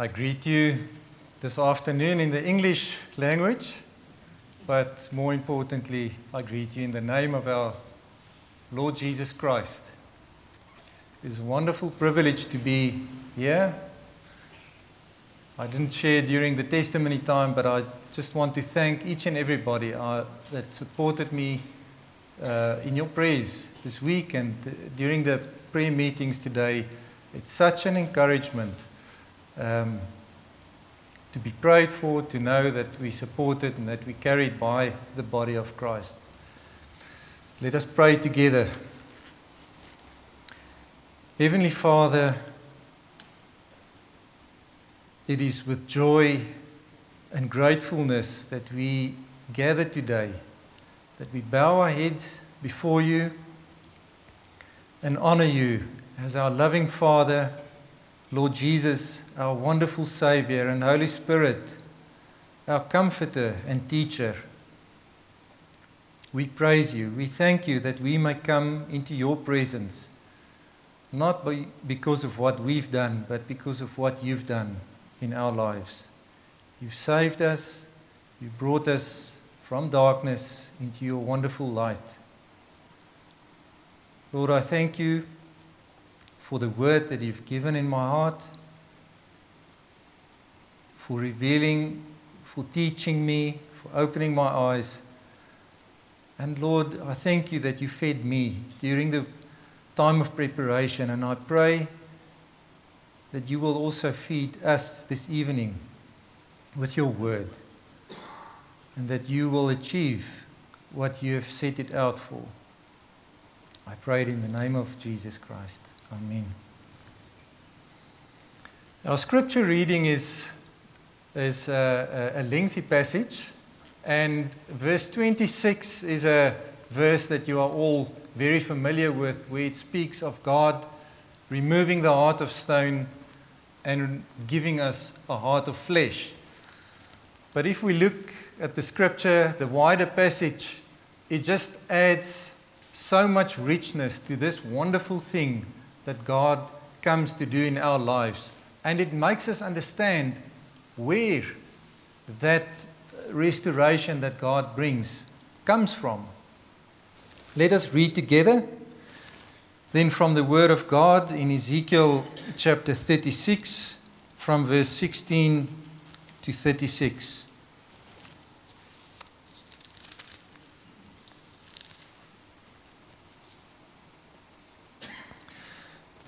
I greet you this afternoon in the English language, but more importantly, I greet you in the name of our Lord Jesus Christ. It's a wonderful privilege to be here. I didn't share during the testimony time, but I just want to thank each and everybody uh, that supported me uh, in your prayers this week and uh, during the prayer meetings today. It's such an encouragement um, to be prayed for, to know that we supported and that we carried by the body of Christ. Let us pray together. Heavenly Father, it is with joy and gratefulness that we gather today, that we bow our heads before you and honor you as our loving Father, Lord Jesus, our wonderful Savior, and Holy Spirit, our comforter and teacher. We praise you. We thank you that we may come into your presence, not by, because of what we've done, but because of what you've done in our lives. You've saved us, you brought us from darkness into your wonderful light. Lord, I thank you for the word that you've given in my heart, for revealing, for teaching me, for opening my eyes. And Lord, I thank you that you fed me during the time of preparation, and I pray that you will also feed us this evening with your word, and that you will achieve what you have set it out for. I pray it in the name of Jesus Christ. Amen. Our scripture reading is, is a, a lengthy passage, and verse 26 is a verse that you are all very familiar with, where it speaks of God removing the heart of stone and giving us a heart of flesh. But if we look at the scripture, the wider passage, it just adds so much richness to this wonderful thing that God comes to do in our lives. And it makes us understand where that restoration that God brings comes from. Let us read together. Then, from the Word of God in Ezekiel chapter 36, from verse 16 to 36.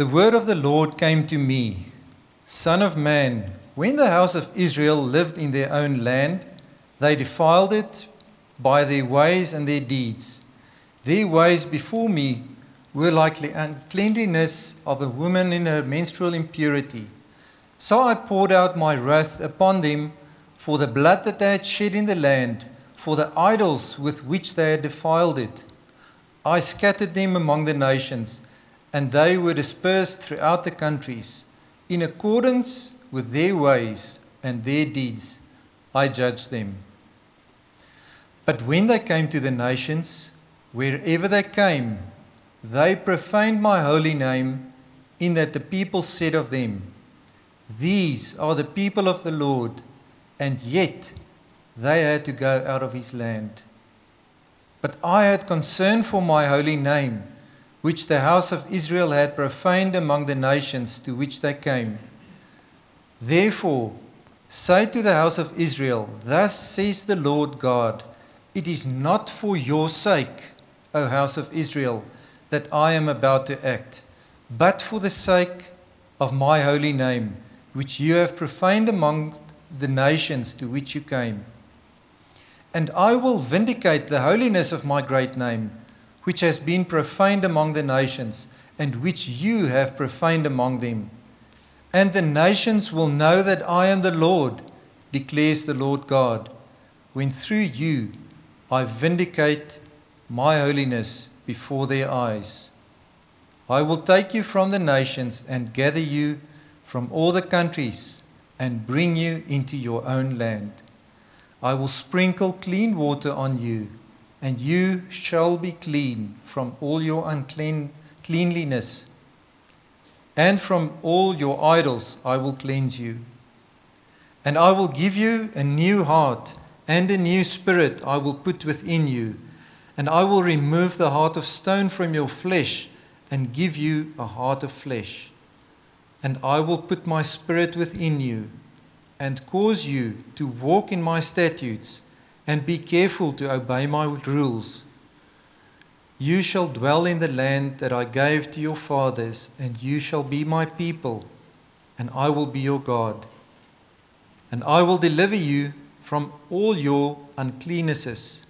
The word of the Lord came to me Son of man, when the house of Israel lived in their own land, they defiled it by their ways and their deeds. Their ways before me were like the uncleanliness of a woman in her menstrual impurity. So I poured out my wrath upon them for the blood that they had shed in the land, for the idols with which they had defiled it. I scattered them among the nations and they were dispersed throughout the countries. In accordance with their ways and their deeds, I judged them. But when they came to the nations, wherever they came, they profaned my holy name, in that the people said of them, These are the people of the Lord, and yet they had to go out of his land. But I had concern for my holy name which the house of Israel had profaned among the nations to which they came. Therefore, say to the house of Israel, Thus says the Lord God, It is not for your sake, O house of Israel, that I am about to act, but for the sake of my holy name, which you have profaned among the nations to which you came. And I will vindicate the holiness of my great name which has been profaned among the nations, and which you have profaned among them. And the nations will know that I am the Lord, declares the Lord God, when through you I vindicate my holiness before their eyes. I will take you from the nations and gather you from all the countries and bring you into your own land. I will sprinkle clean water on you and you shall be clean from all your uncleanliness, and from all your idols I will cleanse you. And I will give you a new heart, and a new spirit I will put within you. And I will remove the heart of stone from your flesh, and give you a heart of flesh. And I will put my spirit within you, and cause you to walk in my statutes, and be careful to obey my rules. You shall dwell in the land that I gave to your fathers, and you shall be my people, and I will be your God. And I will deliver you from all your uncleannesses.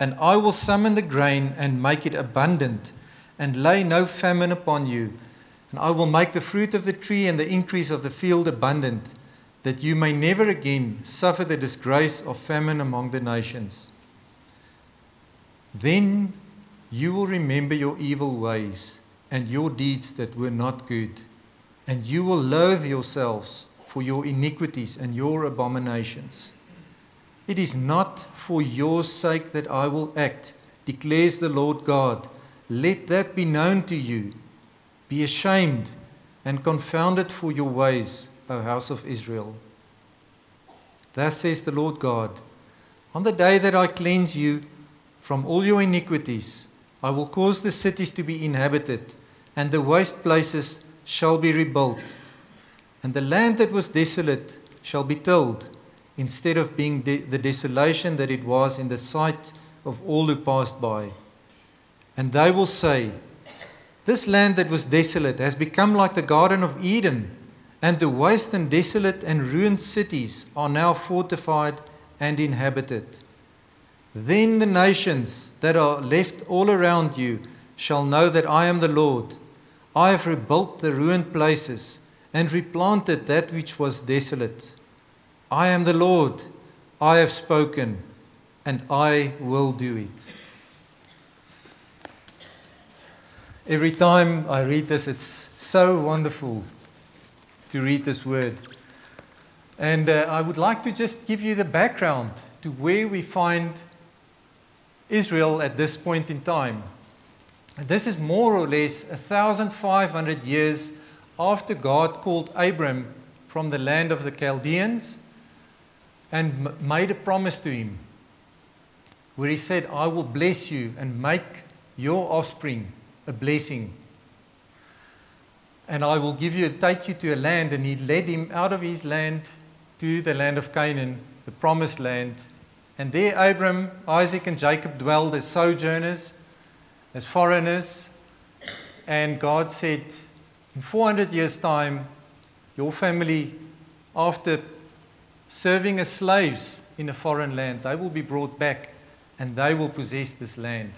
And I will summon the grain and make it abundant, and lay no famine upon you. And I will make the fruit of the tree and the increase of the field abundant, that you may never again suffer the disgrace of famine among the nations. Then you will remember your evil ways and your deeds that were not good, and you will loathe yourselves for your iniquities and your abominations. It is not for your sake that I will act, declares the Lord God. Let that be known to you. Be ashamed and confounded for your ways, O house of Israel. Thus says the Lord God On the day that I cleanse you from all your iniquities, I will cause the cities to be inhabited, and the waste places shall be rebuilt. And the land that was desolate shall be tilled, instead of being de- the desolation that it was in the sight of all who passed by. And they will say, This land that was desolate has become like the Garden of Eden, and the waste and desolate and ruined cities are now fortified and inhabited. Then the nations that are left all around you shall know that I am the Lord. I have rebuilt the ruined places and replanted that which was desolate. I am the Lord. I have spoken, and I will do it. Every time I read this, it's so wonderful to read this word. And uh, I would like to just give you the background to where we find Israel at this point in time. And this is more or less 1,500 years after God called Abram from the land of the Chaldeans and m- made a promise to him, where he said, I will bless you and make your offspring a blessing. And I will give you, take you to a land. And he led him out of his land to the land of Canaan, the promised land. And there Abram, Isaac, and Jacob dwelled as sojourners, as foreigners. And God said, in 400 years' time, your family, after serving as slaves in a foreign land, they will be brought back and they will possess this land.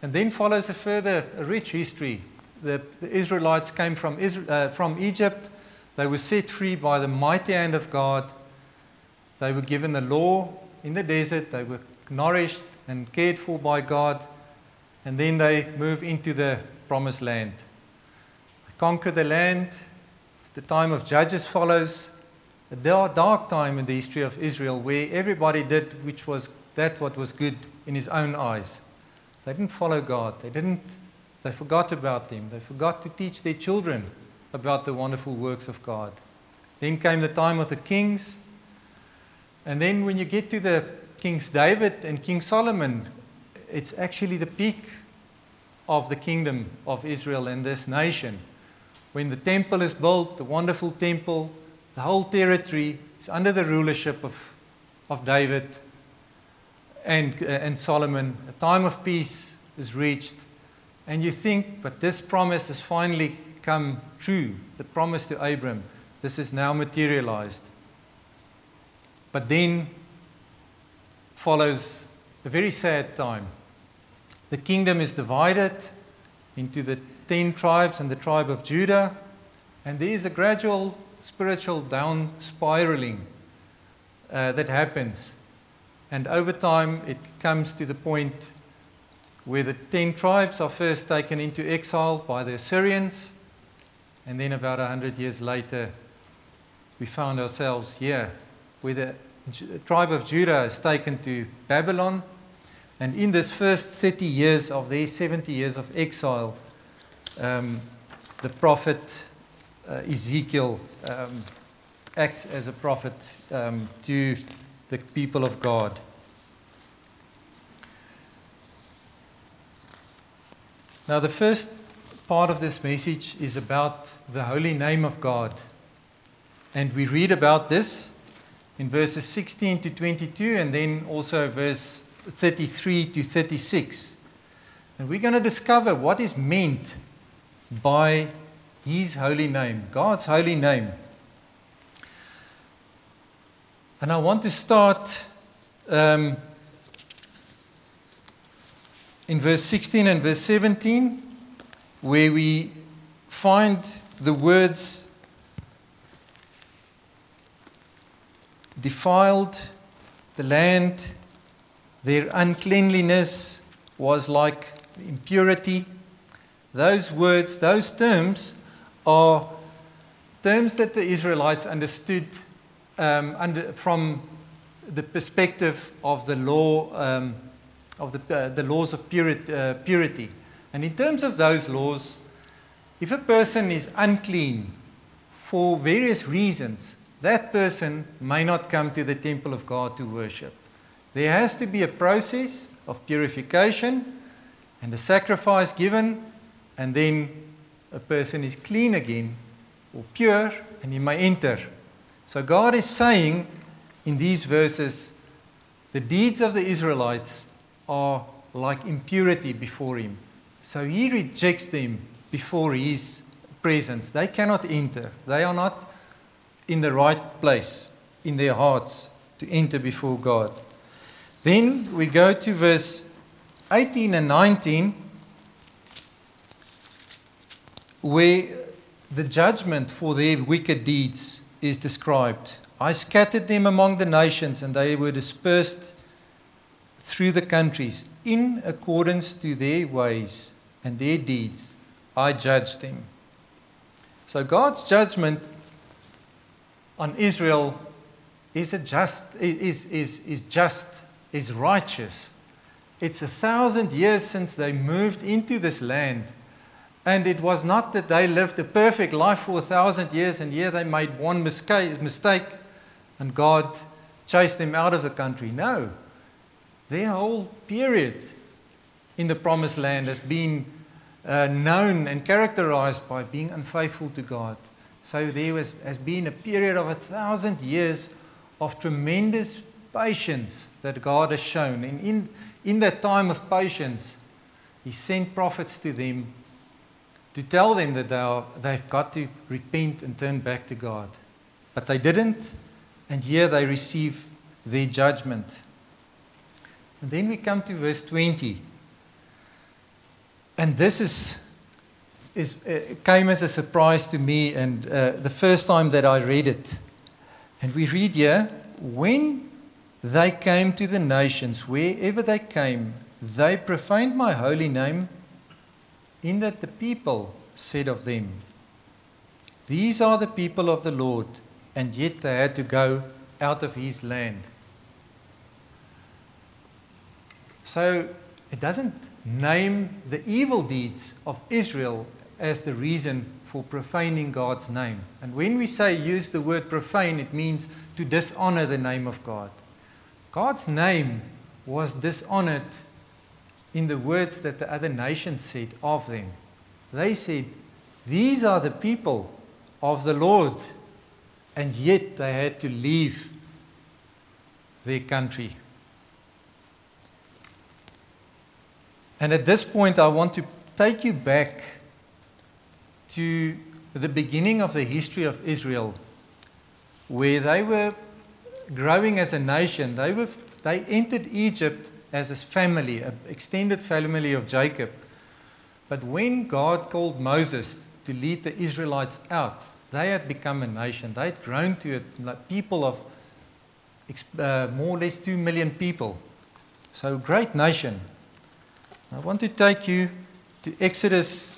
And then follows a further a rich history. The, the Israelites came from, Israel, uh, from Egypt. They were set free by the mighty hand of God. They were given the law in the desert. They were nourished and cared for by God. And then they move into the promised land. Conquer the land. The time of Judges follows. A dark time in the history of Israel where everybody did which was that what was good in his own eyes. They didn't follow God. They didn't they forgot about them. They forgot to teach their children about the wonderful works of God. Then came the time of the kings. And then when you get to the Kings David and King Solomon, it's actually the peak of the kingdom of Israel and this nation. When the temple is built, the wonderful temple, the whole territory is under the rulership of, of David and, uh, and Solomon. A time of peace is reached. And you think, but this promise has finally come true. The promise to Abram. This is now materialized. But then follows a very sad time. The kingdom is divided into the ten tribes and the tribe of Judah, and there is a gradual spiritual down spiraling uh, that happens. And over time, it comes to the point where the ten tribes are first taken into exile by the Assyrians, and then about a hundred years later, we found ourselves here, where the tribe of Judah is taken to Babylon. And in this first 30 years of their 70 years of exile, um, the prophet uh, Ezekiel um, acts as a prophet um, to the people of God. Now, the first part of this message is about the holy name of God. And we read about this in verses 16 to 22 and then also verse 33 to 36. And we're going to discover what is meant by His holy name, God's holy name. And I want to start um, in verse 16 and verse 17, where we find the words defiled the land, their uncleanliness was like impurity. Those words, those terms are terms that the Israelites understood um, under, from the perspective of the law um, of the, uh, the laws of purity, uh, purity. And in terms of those laws, if a person is unclean for various reasons, that person may not come to the temple of God to worship. There has to be a process of purification and a sacrifice given, and then a person is clean again or pure and he may enter. So God is saying in these verses the deeds of the Israelites are like impurity before Him. So He rejects them before His presence. They cannot enter, they are not in the right place in their hearts to enter before God. Then we go to verse 18 and 19, where the judgment for their wicked deeds is described. I scattered them among the nations, and they were dispersed through the countries in accordance to their ways and their deeds. I judged them. So God's judgment on Israel is a just is, is, is just, is righteous. It's a thousand years since they moved into this land. And it was not that they lived a perfect life for a thousand years and here they made one mistake and God chased them out of the country. No. Their whole period in the promised land has been uh, known and characterized by being unfaithful to God. So there was, has been a period of a thousand years of tremendous patience that God has shown. And in, in that time of patience, He sent prophets to them to tell them that they are, they've got to repent and turn back to God. But they didn't, and here they receive their judgment. And then we come to verse 20. And this is, is uh, came as a surprise to me, and uh, the first time that I read it. And we read here when they came to the nations, wherever they came, they profaned my holy name, in that the people said of them, These are the people of the Lord, and yet they had to go out of his land. So it doesn't name the evil deeds of Israel as the reason for profaning God's name. And when we say use the word profane, it means to dishonor the name of God. God's name was dishonored in the words that the other nations said of them. They said, These are the people of the Lord, and yet they had to leave their country. And at this point, I want to take you back to the beginning of the history of Israel, where they were growing as a nation. They, were, they entered Egypt as a family, an extended family of Jacob. But when God called Moses to lead the Israelites out, they had become a nation. They had grown to a people of uh, more or less 2 million people. So, great nation. I want to take you to Exodus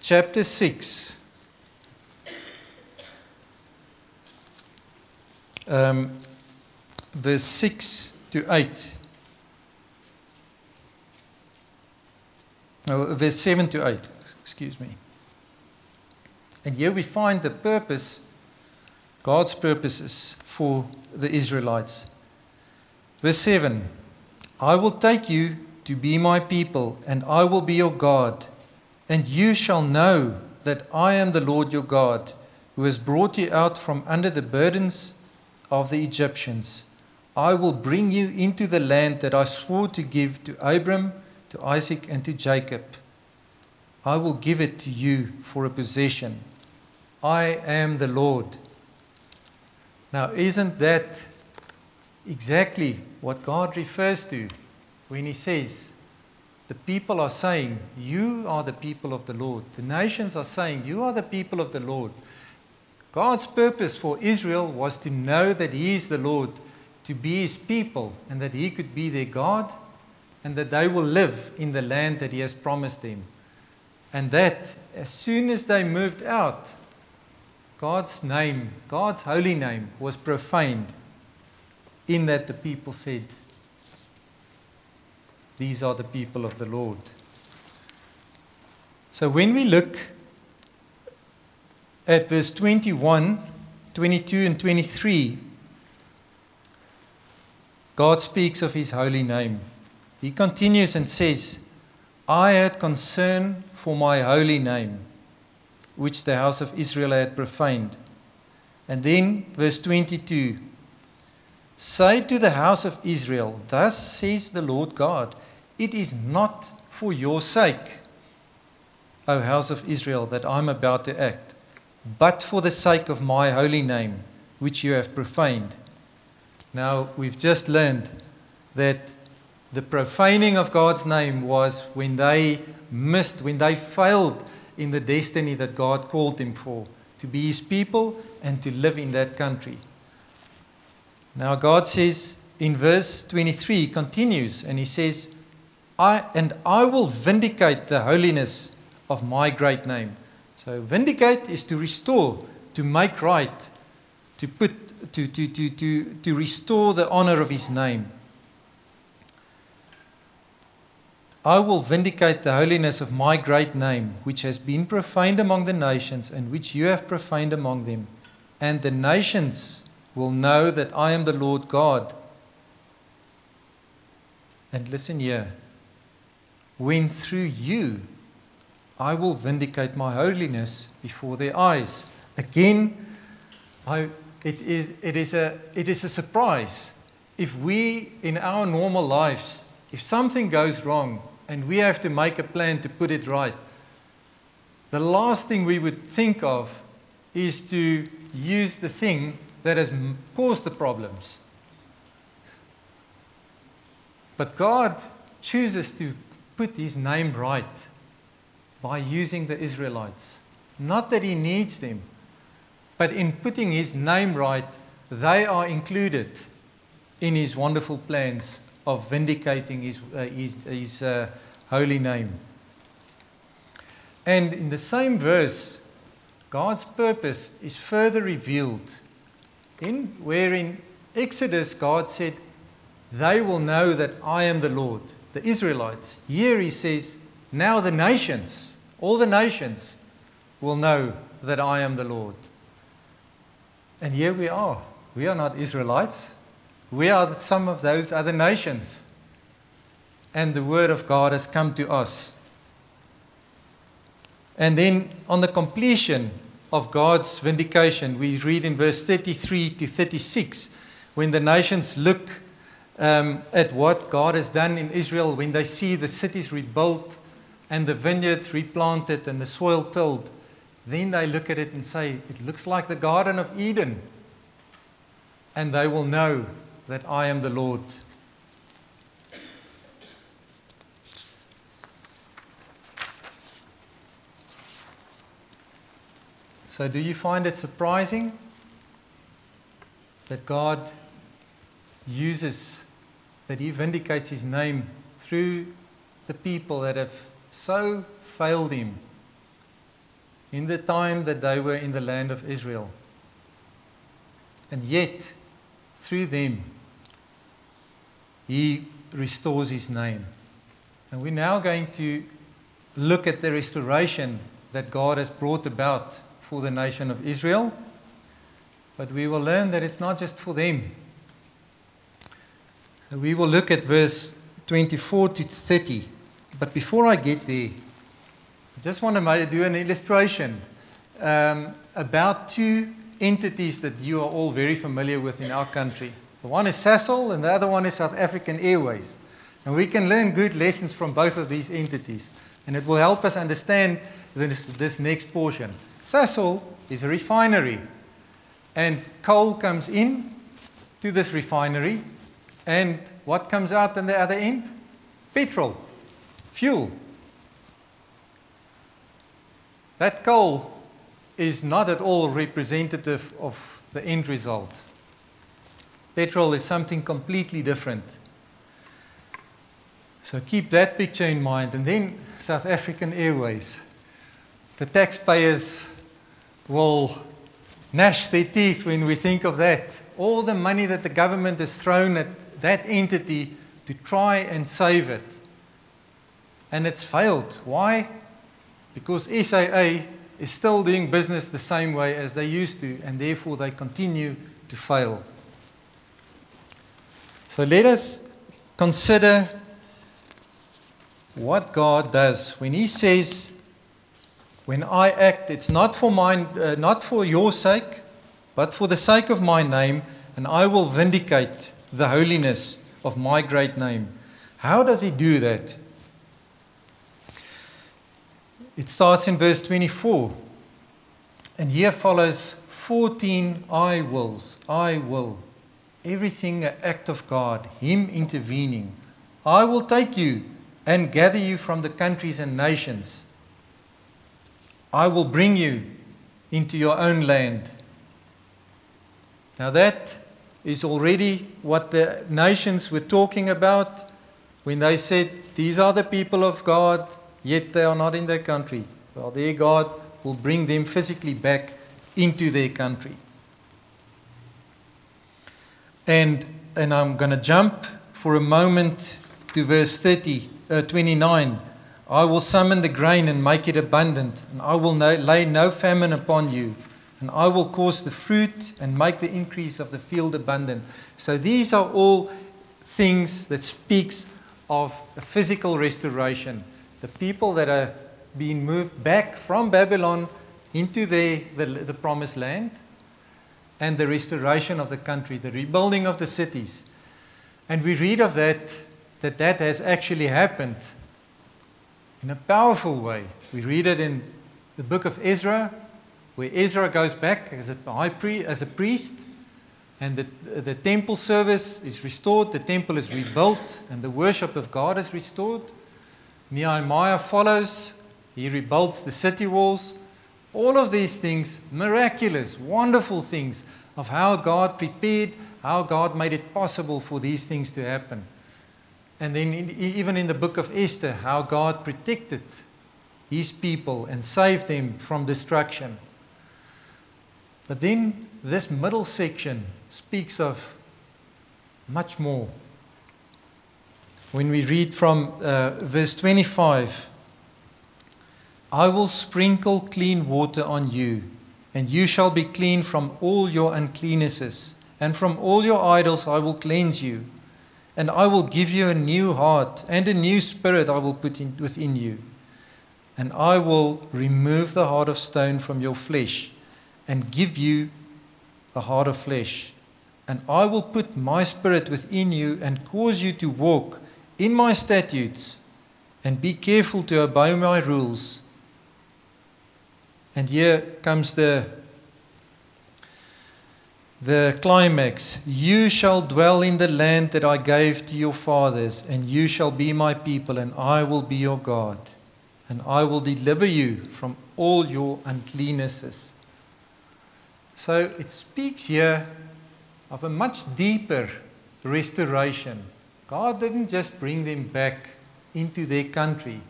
chapter 6. Um, verse 6 to 8. No, verse 7 to 8, excuse me. And here we find the purpose God's purposes for the Israelites. Verse 7 I will take you to be my people, and I will be your God, and you shall know that I am the Lord your God, who has brought you out from under the burdens of the Egyptians. I will bring you into the land that I swore to give to Abram, to Isaac, and to Jacob. I will give it to you for a possession. I am the Lord. Now, isn't that exactly what God refers to when He says, The people are saying, You are the people of the Lord. The nations are saying, You are the people of the Lord. God's purpose for Israel was to know that He is the Lord, to be His people, and that He could be their God, and that they will live in the land that He has promised them. And that as soon as they moved out, God's name, God's holy name, was profaned, in that the people said, These are the people of the Lord. So when we look at verse 21, 22, and 23, God speaks of his holy name. He continues and says, I had concern for my holy name, which the house of Israel had profaned. And then, verse 22 Say to the house of Israel, Thus says the Lord God, it is not for your sake, O house of Israel, that I'm about to act, but for the sake of my holy name, which you have profaned. Now, we've just learned that the profaning of God's name was when they missed, when they failed in the destiny that God called them for to be His people and to live in that country. Now, God says in verse 23, he continues, and He says, I, and I will vindicate the holiness of my great name. So, vindicate is to restore, to make right, to, put, to, to, to, to, to restore the honor of His name. I will vindicate the holiness of my great name, which has been profaned among the nations, and which you have profaned among them. And the nations will know that I am the Lord God. And listen here when through you I will vindicate my holiness before their eyes. Again, I, it, is, it, is a, it is a surprise if we, in our normal lives, if something goes wrong, and we have to make a plan to put it right. The last thing we would think of is to use the thing that has caused the problems. But God chooses to put his name right by using the Israelites. Not that he needs them, but in putting his name right, they are included in his wonderful plans of vindicating his, uh, his, his uh, holy name. And in the same verse, God's purpose is further revealed in where in Exodus God said, They will know that I am the Lord, the Israelites. Here he says, Now the nations, all the nations, will know that I am the Lord. And here we are. We are not Israelites. We are some of those other nations. And the Word of God has come to us. And then on the completion of God's vindication, we read in verse 33 to 36 when the nations look um, at what God has done in Israel, when they see the cities rebuilt and the vineyards replanted and the soil tilled, then they look at it and say, It looks like the Garden of Eden. And they will know that I am the Lord. So, do you find it surprising that God uses, that He vindicates His name through the people that have so failed Him in the time that they were in the land of Israel? And yet, through them, he restores his name. And we're now going to look at the restoration that God has brought about for the nation of Israel. but we will learn that it's not just for them. We will look at verse 24 to 30. But before I get there, I just want to do an illustration um, about two entities that you are all very familiar with in our country. The one is Sasol, and the other one is South African Airways. And we can learn good lessons from both of these entities. And it will help us understand this, this next portion. Sasol is a refinery. And coal comes in to this refinery. And what comes out on the other end? Petrol, fuel. That coal is not at all representative of the end result. Petrol is something completely different. So keep that picture in mind. And then South African Airways. The taxpayers will gnash their teeth when we think of that. All the money that the government has thrown at that entity to try and save it. And it's failed. Why? Because SAA is still doing business the same way as they used to, and therefore they continue to fail. So let us consider what God does when He says, When I act, it's not for, mine, uh, not for your sake, but for the sake of my name, and I will vindicate the holiness of my great name. How does He do that? It starts in verse 24. And here follows 14 I wills. I will. Everything an act of God, Him intervening. I will take you and gather you from the countries and nations. I will bring you into your own land. Now, that is already what the nations were talking about when they said, These are the people of God, yet they are not in their country. Well, their God will bring them physically back into their country. And, and I'm going to jump for a moment to verse 30, uh, 29. I will summon the grain and make it abundant, and I will no, lay no famine upon you, and I will cause the fruit and make the increase of the field abundant. So these are all things that speaks of a physical restoration. The people that have been moved back from Babylon into the, the, the promised land and the restoration of the country, the rebuilding of the cities. And we read of that, that that has actually happened in a powerful way. We read it in the book of Ezra, where Ezra goes back as a, high priest, as a priest, and the, the temple service is restored, the temple is rebuilt, and the worship of God is restored. Nehemiah follows, he rebuilds the city walls. All of these things, miraculous, wonderful things of how God prepared, how God made it possible for these things to happen. And then, in, even in the book of Esther, how God protected his people and saved them from destruction. But then, this middle section speaks of much more. When we read from uh, verse 25, I will sprinkle clean water on you, and you shall be clean from all your uncleannesses, and from all your idols I will cleanse you. And I will give you a new heart, and a new spirit I will put in, within you. And I will remove the heart of stone from your flesh, and give you a heart of flesh. And I will put my spirit within you, and cause you to walk in my statutes, and be careful to obey my rules. And here comes the the climax. You shall dwell in the land that I gave to your fathers and you shall be my people and I will be your God. And I will deliver you from all your uncleannesses so it speaks here of a much deeper restoration God didn't just bring them back into their country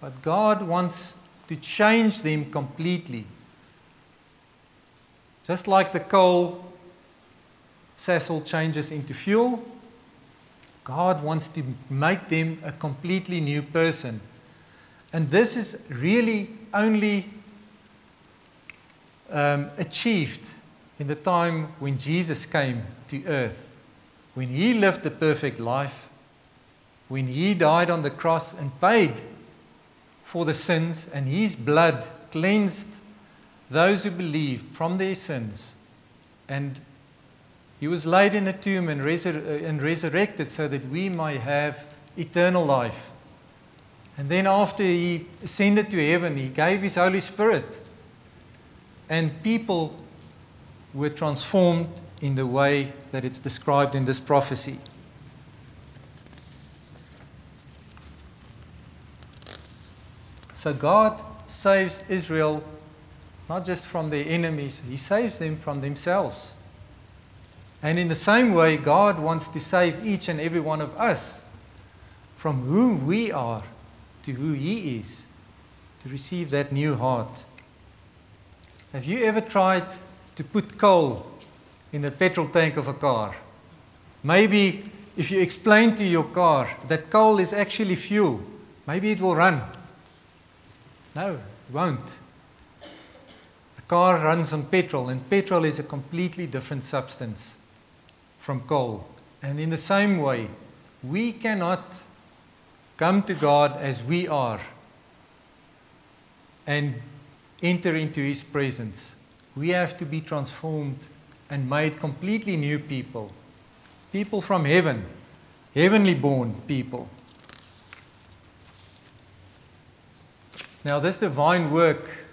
but God wants to change them completely. Just like the coal Sasol changes into fuel, God wants to make them a completely new person. And this is really only um, achieved in the time when Jesus came to earth, when he lived the perfect life, when he died on the cross and paid for the sins, and his blood cleansed those who believed from their sins. And he was laid in a tomb and, resur- and resurrected so that we might have eternal life. And then, after he ascended to heaven, he gave his Holy Spirit. And people were transformed in the way that it's described in this prophecy. So, God saves Israel not just from their enemies, He saves them from themselves. And in the same way, God wants to save each and every one of us from who we are to who He is, to receive that new heart. Have you ever tried to put coal in the petrol tank of a car? Maybe if you explain to your car that coal is actually fuel, maybe it will run. No, it won't. A car runs on petrol, and petrol is a completely different substance from coal. And in the same way, we cannot come to God as we are and enter into His presence. We have to be transformed and made completely new people. People from heaven, heavenly born people. Now, this divine work,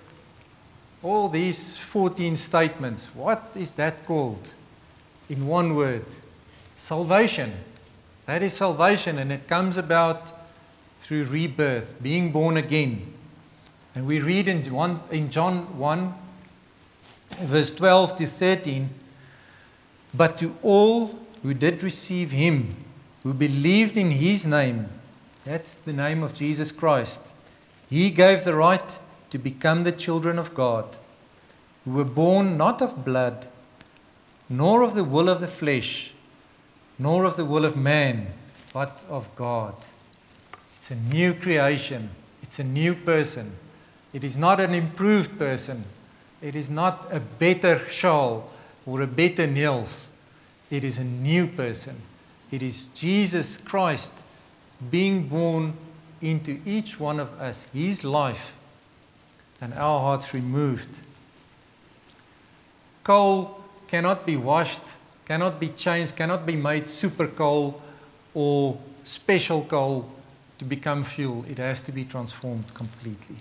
all these 14 statements, what is that called? In one word salvation. That is salvation, and it comes about through rebirth, being born again. And we read in, one, in John 1, verse 12 to 13 But to all who did receive him, who believed in his name, that's the name of Jesus Christ, he gave the right to become the children of God, who were born not of blood, nor of the will of the flesh, nor of the will of man, but of God. It's a new creation, it's a new person. It is not an improved person, it is not a better Shaul or a better Niels. It is a new person. It is Jesus Christ being born into each one of us, his life, and our hearts removed. Coal cannot be washed, cannot be changed, cannot be made super coal or special coal to become fuel. It has to be transformed completely.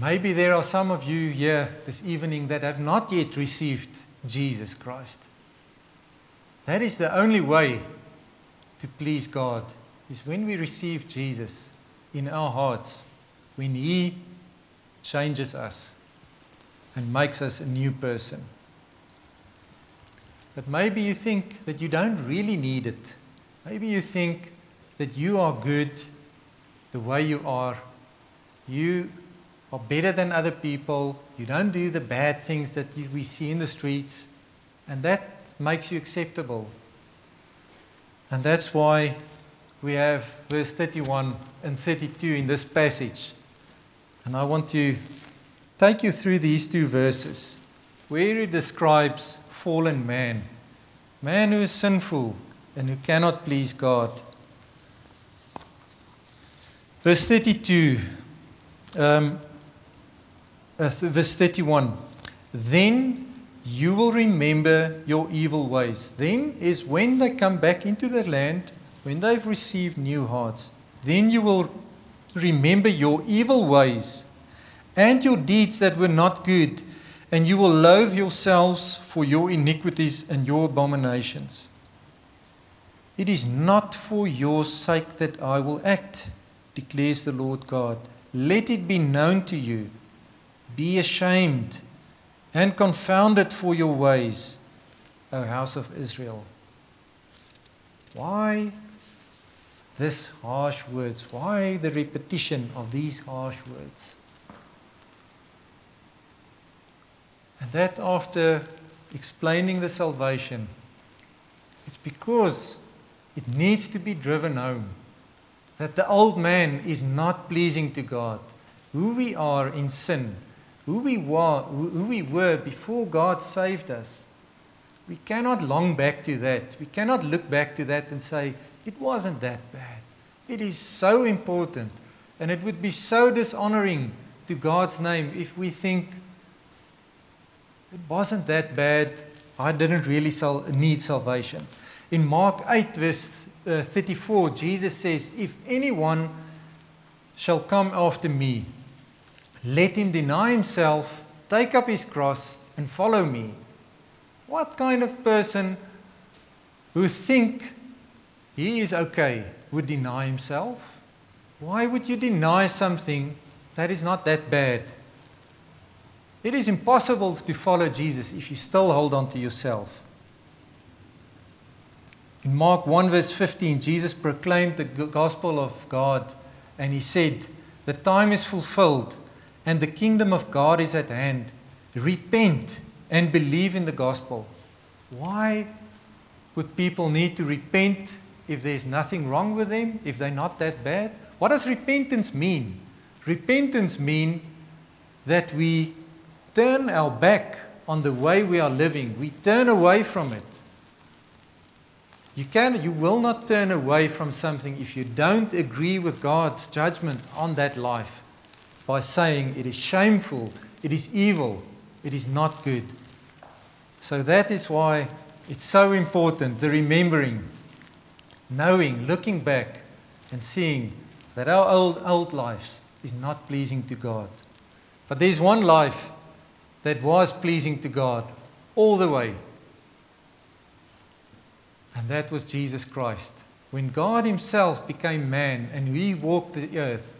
Maybe there are some of you here this evening that have not yet received Jesus Christ. That is the only way to please God is when we receive Jesus in our hearts, when He changes us and makes us a new person. But maybe you think that you don't really need it. Maybe you think that you are good the way you are. You are better than other people. You don't do the bad things that we see in the streets. And that makes you acceptable and that's why we have verse 31 and 32 in this passage. And I want to take you through these two verses where he describes fallen man, man who is sinful and who cannot please God. Verse 32, um, uh, verse 31. Then you will remember your evil ways. Then is when they come back into the land, when they've received new hearts, then you will remember your evil ways and your deeds that were not good, and you will loathe yourselves for your iniquities and your abominations. It is not for your sake that I will act, declares the Lord God. Let it be known to you. Be ashamed and confounded for your ways, O house of Israel. Why this harsh words? Why the repetition of these harsh words? And that after explaining the salvation, it's because it needs to be driven home that the old man is not pleasing to God. Who we are in sin who we were, who we were before God saved us, we cannot long back to that. We cannot look back to that and say, it wasn't that bad. It is so important. And it would be so dishonoring to God's name if we think it wasn't that bad. I didn't really need salvation. In Mark 8, verse uh, 34, Jesus says, If anyone shall come after me, let him deny himself, take up his cross, and follow me. What kind of person who think he is okay would deny himself? Why would you deny something that is not that bad? It is impossible to follow Jesus if you still hold on to yourself. In Mark 1, verse 15, Jesus proclaimed the gospel of God and he said, The time is fulfilled and the kingdom of God is at hand. Repent and believe in the gospel. Why would people need to repent if there's nothing wrong with them, if they're not that bad? What does repentance mean? Repentance means that we turn our back on the way we are living. We turn away from it. You can you will not turn away from something if you don't agree with God's judgment on that life by saying it is shameful, it is evil, it is not good. So that is why it's so important the remembering, knowing, looking back and seeing that our old old lives is not pleasing to God. But there's one life that was pleasing to God all the way. And that was Jesus Christ. When God Himself became man and He walked the earth,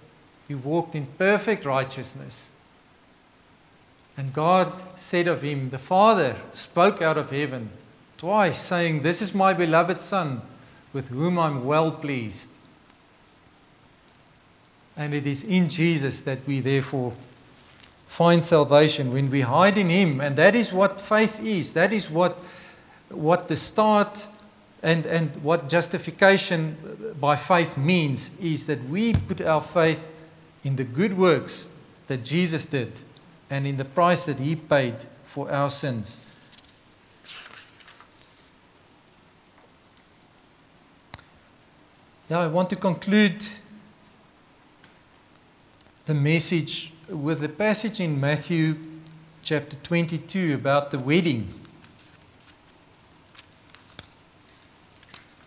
He walked in perfect righteousness. And God said of Him, the Father spoke out of heaven twice, saying, This is my beloved Son, with whom I'm well pleased. And it is in Jesus that we therefore find salvation when we hide in Him. And that is what faith is. That is what, what the start and, and what justification by faith means is that we put our faith in the good works that Jesus did and in the price that He paid for our sins. Yeah, I want to conclude the message with the passage in Matthew chapter 22 about the wedding.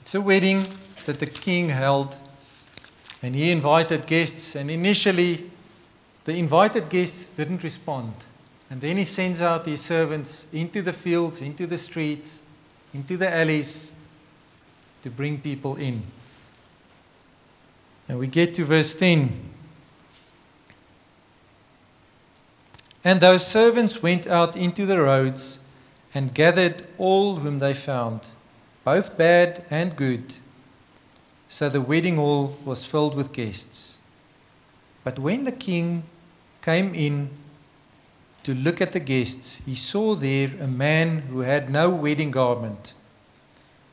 It's a wedding that the king held, and he invited guests, and initially the invited guests didn't respond. And then he sends out his servants into the fields, into the streets, into the alleys to bring people in. And we get to verse 10. And those servants went out into the roads and gathered all whom they found, both bad and good. So the wedding hall was filled with guests. But when the king came in to look at the guests, he saw there a man who had no wedding garment.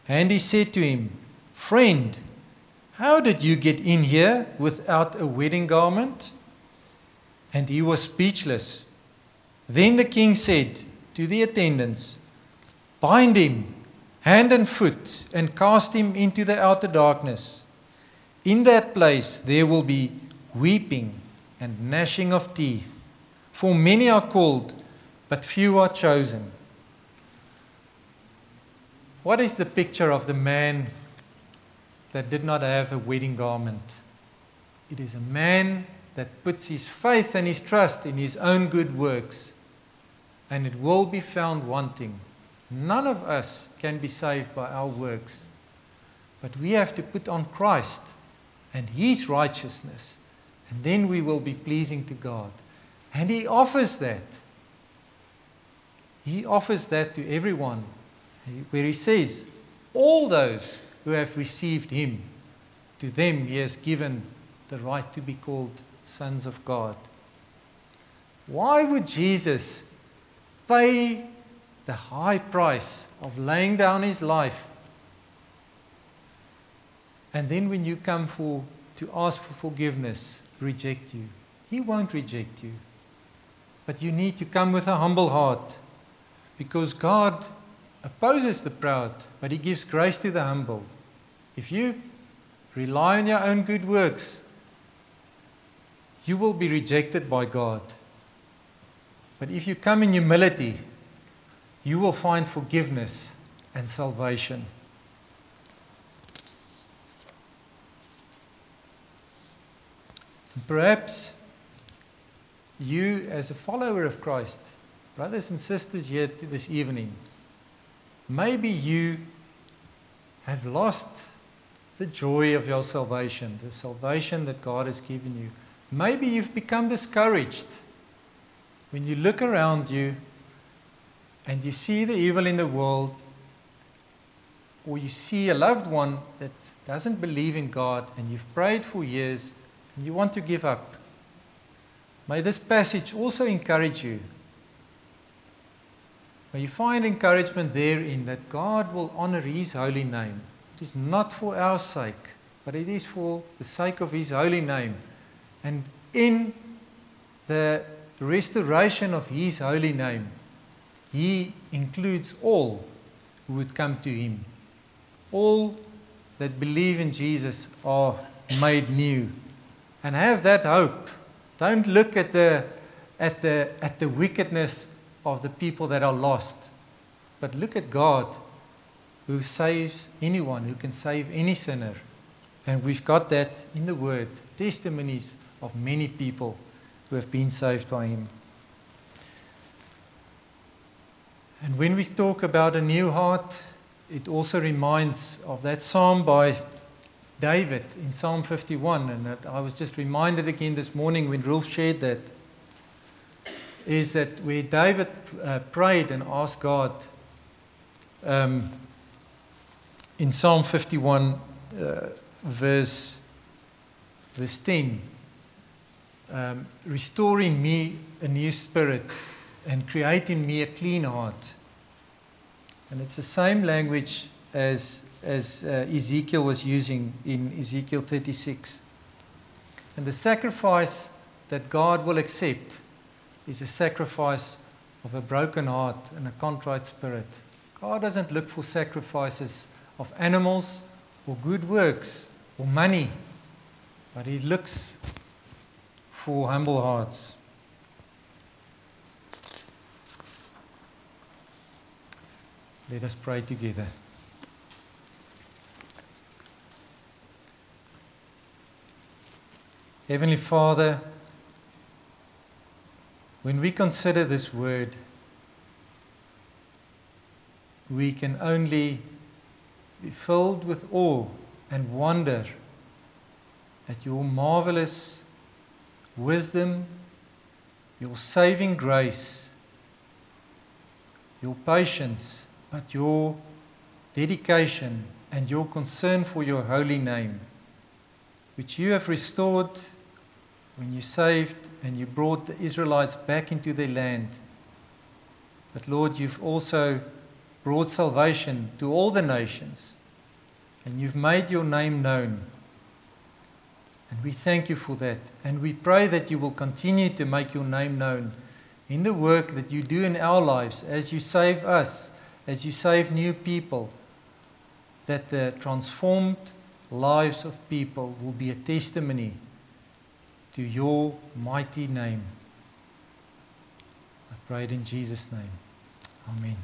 And he said to him, Friend, how did you get in here without a wedding garment? And he was speechless. Then the king said to the attendants, Bind him hand and foot and cast him into the outer darkness. In that place there will be weeping and gnashing of teeth, for many are called, but few are chosen. What is the picture of the man that did not have a wedding garment? It is a man that puts his faith and his trust in his own good works, and it will be found wanting. None of us can be saved by our works, but we have to put on Christ and his righteousness, and then we will be pleasing to God. And he offers that. He offers that to everyone, where he says, All those who have received him, to them he has given the right to be called sons of God. Why would Jesus pay the high price of laying down his life? And then when you come for to ask for forgiveness, reject you. He won't reject you. But you need to come with a humble heart because God opposes the proud, but He gives grace to the humble. If you rely on your own good works, you will be rejected by God. But if you come in humility, you will find forgiveness and salvation. Perhaps you, as a follower of Christ, brothers and sisters here this evening, maybe you have lost the joy of your salvation, the salvation that God has given you. Maybe you've become discouraged when you look around you and you see the evil in the world, or you see a loved one that doesn't believe in God and you've prayed for years and you want to give up. May this passage also encourage you. May you find encouragement therein that God will honor His holy name. It is not for our sake, but it is for the sake of His holy name. And in the restoration of His holy name, He includes all who would come to Him. All that believe in Jesus are made new and have that hope. Don't look at the, at the, at the wickedness of the people that are lost, but look at God who saves anyone, who can save any sinner. And we've got that in the Word testimonies of many people who have been saved by Him. And when we talk about a new heart, it also reminds of that psalm by David in Psalm 51, and I was just reminded again this morning when Rolf shared that, is that where David uh, prayed and asked God um, in Psalm 51, uh, verse, verse 10, um, restoring me a new spirit and creating me a clean heart. And it's the same language as as uh, Ezekiel was using in Ezekiel 36. And the sacrifice that God will accept is a sacrifice of a broken heart and a contrite spirit. God doesn't look for sacrifices of animals or good works or money, but He looks for humble hearts. Let us pray together. Heavenly Father, when we consider this word, we can only be filled with awe and wonder at your marvelous wisdom, your saving grace, your patience, but your dedication and your concern for your holy name, which you have restored when you saved and you brought the Israelites back into their land. But Lord, you've also brought salvation to all the nations, and you've made your name known. And we thank you for that. And we pray that you will continue to make your name known in the work that you do in our lives as you save us, as you save new people, that the transformed lives of people will be a testimony to your mighty name. I pray it in Jesus' name. Amen.